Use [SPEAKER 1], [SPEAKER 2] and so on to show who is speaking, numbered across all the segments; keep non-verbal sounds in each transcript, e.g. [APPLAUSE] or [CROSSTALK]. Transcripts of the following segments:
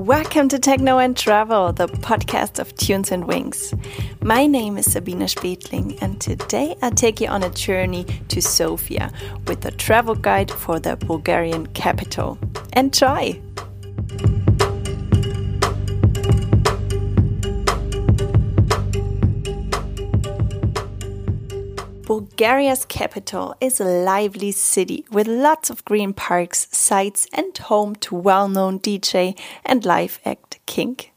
[SPEAKER 1] Welcome to Techno and Travel, the podcast of Tunes and Wings. My name is Sabina Spetling, and today I take you on a journey to Sofia with a travel guide for the Bulgarian capital. Enjoy! Bulgaria's capital is a lively city with lots of green parks, sites, and home to well known DJ and live act KiNK.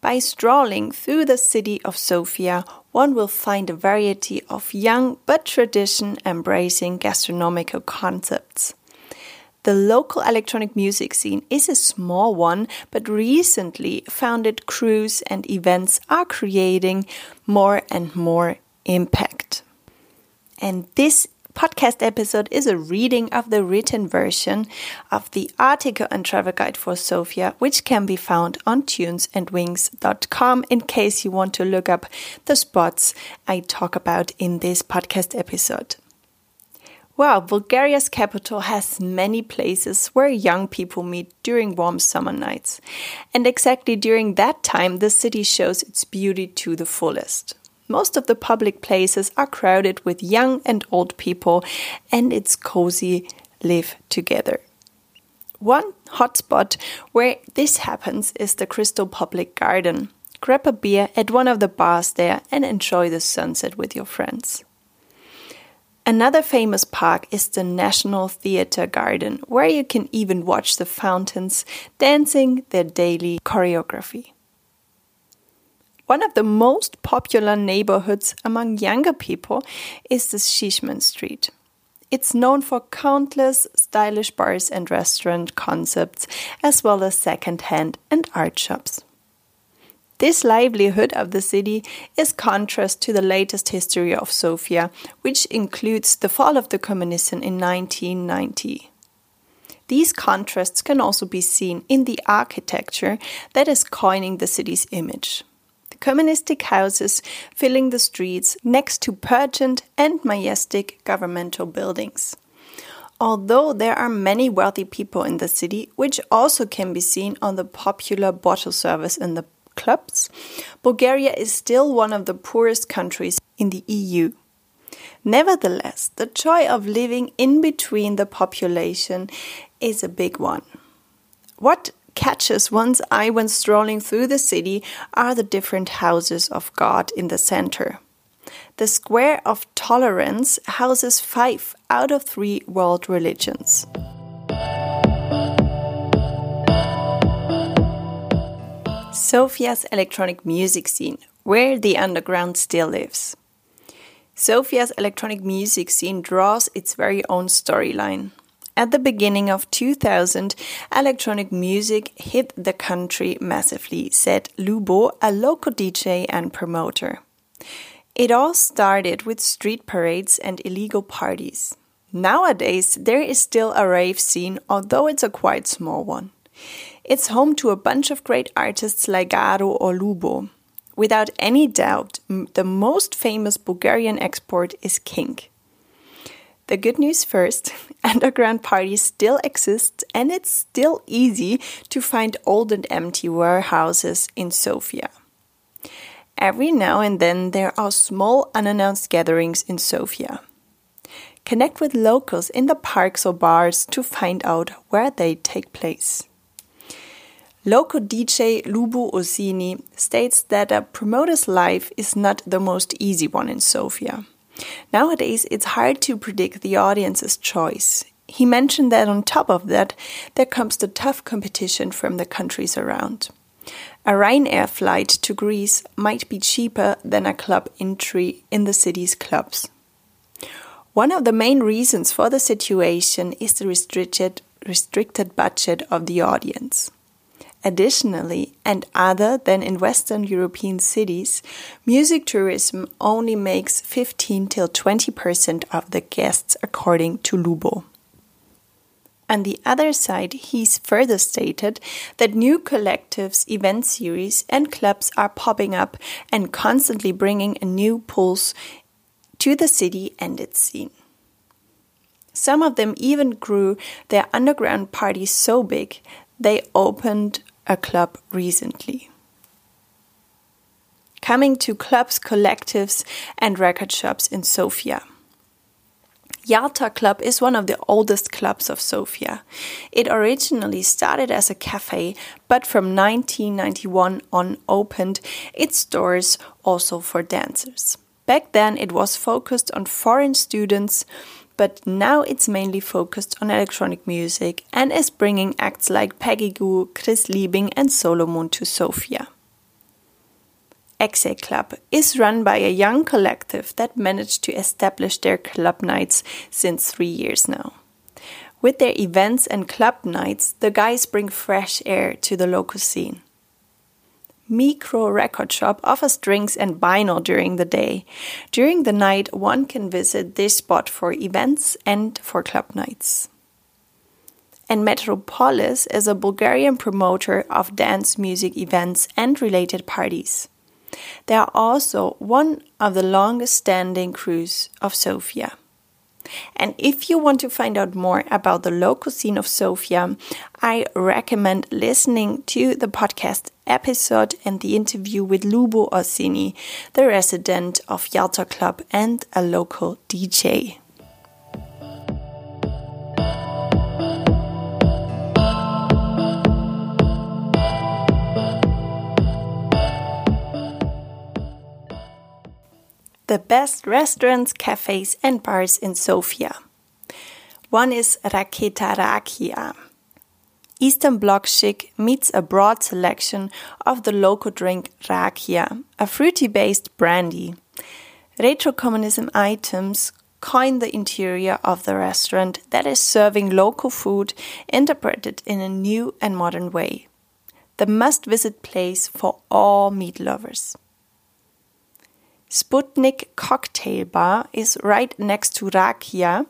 [SPEAKER 1] By strolling through the city of Sofia, one will find a variety of young but tradition embracing gastronomical concepts. The local electronic music scene is a small one, but recently founded crews and events are creating more and more impact. And this podcast episode is a reading of the written version of the article and travel guide for Sofia, which can be found on tunesandwings.com in case you want to look up the spots I talk about in this podcast episode. Well, Bulgaria's capital has many places where young people meet during warm summer nights. And exactly during that time, the city shows its beauty to the fullest. Most of the public places are crowded with young and old people, and it's cozy live together. One hotspot where this happens is the Crystal Public Garden. Grab a beer at one of the bars there and enjoy the sunset with your friends. Another famous park is the National Theatre Garden, where you can even watch the fountains dancing their daily choreography. One of the most popular neighborhoods among younger people is the Shishman Street. It's known for countless stylish bars and restaurant concepts, as well as second-hand and art shops. This livelihood of the city is contrast to the latest history of Sofia, which includes the fall of the communism in 1990. These contrasts can also be seen in the architecture that is coining the city's image communistic houses filling the streets next to pertinent and majestic governmental buildings. Although there are many wealthy people in the city, which also can be seen on the popular bottle service in the clubs, Bulgaria is still one of the poorest countries in the EU. Nevertheless, the joy of living in between the population is a big one. What catches one's eye when strolling through the city are the different houses of God in the center. The Square of Tolerance houses five out of three world religions. Sofia's electronic music scene, where the underground still lives. Sofia's electronic music scene draws its very own storyline. At the beginning of 2000, electronic music hit the country massively, said Lubo, a local DJ and promoter. It all started with street parades and illegal parties. Nowadays, there is still a rave scene, although it's a quite small one. It's home to a bunch of great artists like Garo or Lubo. Without any doubt, the most famous Bulgarian export is KiNK. The good news first [LAUGHS] underground parties still exist, and it's still easy to find old and empty warehouses in Sofia. Every now and then, there are small unannounced gatherings in Sofia. Connect with locals in the parks or bars to find out where they take place. Local DJ Lubo Orsini states that a promoter's life is not the most easy one in Sofia. Nowadays, it's hard to predict the audience's choice. He mentioned that on top of that, there comes the tough competition from the countries around. A Ryanair flight to Greece might be cheaper than a club entry in the city's clubs. One of the main reasons for the situation is the restricted, restricted budget of the audience. Additionally, and other than in Western European cities, music tourism only makes 15 till 20% of the guests, according to Lubo. On the other side, he's further stated that new collectives, event series, and clubs are popping up and constantly bringing a new pulse to the city and its scene. Some of them even grew their underground parties so big they opened a club recently. Coming to clubs, collectives, and record shops in Sofia. Yalta Club is one of the oldest clubs of Sofia. It originally started as a cafe, but from 1991 on opened its doors also for dancers. Back then it was focused on foreign students, but now it's mainly focused on electronic music and is bringing acts like Peggy Gou, Chris Liebing, and Solomun to Sofia. Exe Club is run by a young collective that managed to establish their club nights since three years now. With their events and club nights, the guys bring fresh air to the local scene. Micro Record Shop offers drinks and vinyl during the day. During the night, one can visit this spot for events and for club nights. And Metropolis is a Bulgarian promoter of dance music events and related parties. They are also one of the longest standing crews of Sofia. And if you want to find out more about the local scene of Sofia, I recommend listening to the podcast episode and the interview with Lubo Orsini, the resident of Yalta Club and a local DJ. the best restaurants, cafes, and bars in Sofia. One is Raketa Rakia. Eastern Bloc chic meets a broad selection of the local drink rakia, a fruity based brandy. Retro communism items coin the interior of the restaurant that is serving local food interpreted in a new and modern way. The must visit place for all meat lovers. Sputnik Cocktail Bar is right next to Rakia,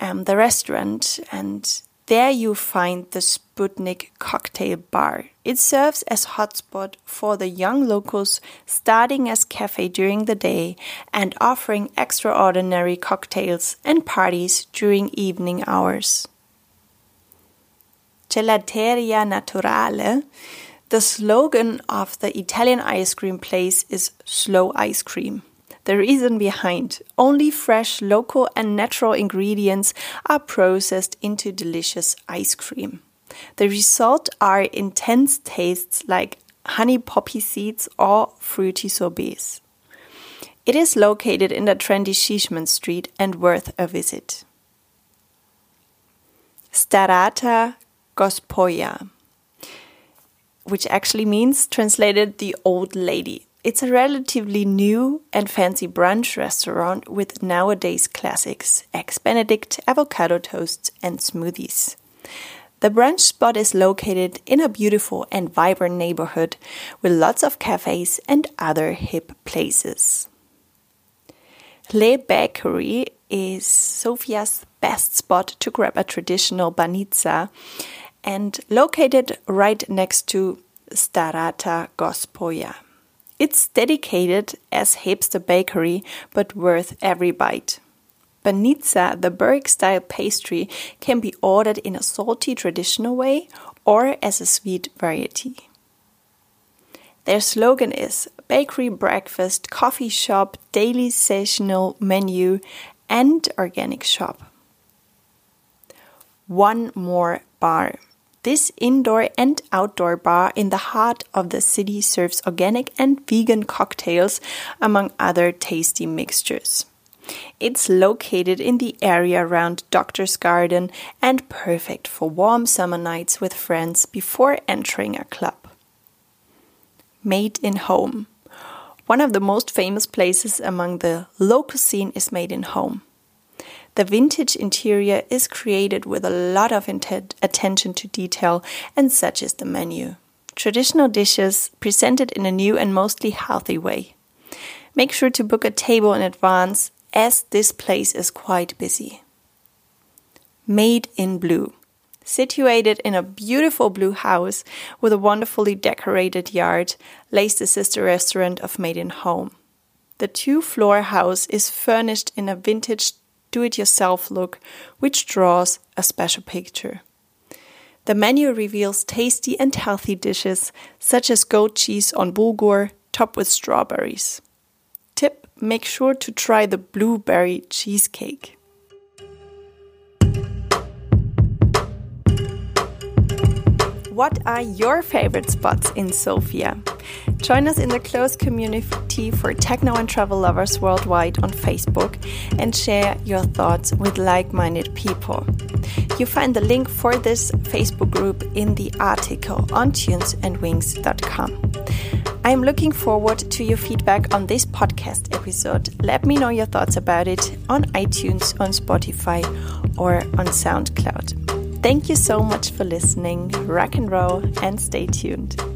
[SPEAKER 1] um, the restaurant, and there you find the Sputnik Cocktail Bar. It serves as hotspot for the young locals, starting as cafe during the day and offering extraordinary cocktails and parties during evening hours. Gelateria Naturale the slogan of the Italian ice cream place is slow ice cream. The reason behind only fresh, local, and natural ingredients are processed into delicious ice cream. The result are intense tastes like honey poppy seeds or fruity sorbets. It is located in the trendy Shishman Street and worth a visit. Starata Gospoja which actually means translated the old lady. It's a relatively new and fancy brunch restaurant with nowadays classics eggs benedict, avocado toasts, and smoothies. The brunch spot is located in a beautiful and vibrant neighborhood with lots of cafes and other hip places. Le Bakery is Sofia's best spot to grab a traditional banitsa and located right next to Starata Gospoja. It's dedicated as hipster bakery, but worth every bite. Banitsa, the Berg style pastry, can be ordered in a salty traditional way or as a sweet variety. Their slogan is bakery breakfast, coffee shop, daily seasonal menu, and organic shop. One more bar. This indoor and outdoor bar in the heart of the city serves organic and vegan cocktails, among other tasty mixtures. It's located in the area around Doctor's Garden and perfect for warm summer nights with friends before entering a club. Made in Home. One of the most famous places among the local scene is Made in Home. The vintage interior is created with a lot of attention to detail, and such is the menu. Traditional dishes presented in a new and mostly healthy way. Make sure to book a table in advance, as this place is quite busy. Made in Blue. Situated in a beautiful blue house with a wonderfully decorated yard, lays the sister restaurant of Made in Home. The two floor house is furnished in a vintage do it yourself look, which draws a special picture. The menu reveals tasty and healthy dishes, such as goat cheese on bulgur, topped with strawberries. Tip make sure to try the blueberry cheesecake. What are your favorite spots in Sofia? Join us in the close community for techno and travel lovers worldwide on Facebook and share your thoughts with like minded people. You find the link for this Facebook group in the article on tunesandwings.com. I'm looking forward to your feedback on this podcast episode. Let me know your thoughts about it on iTunes, on Spotify, or on SoundCloud. Thank you so much for listening. Rock and roll and stay tuned.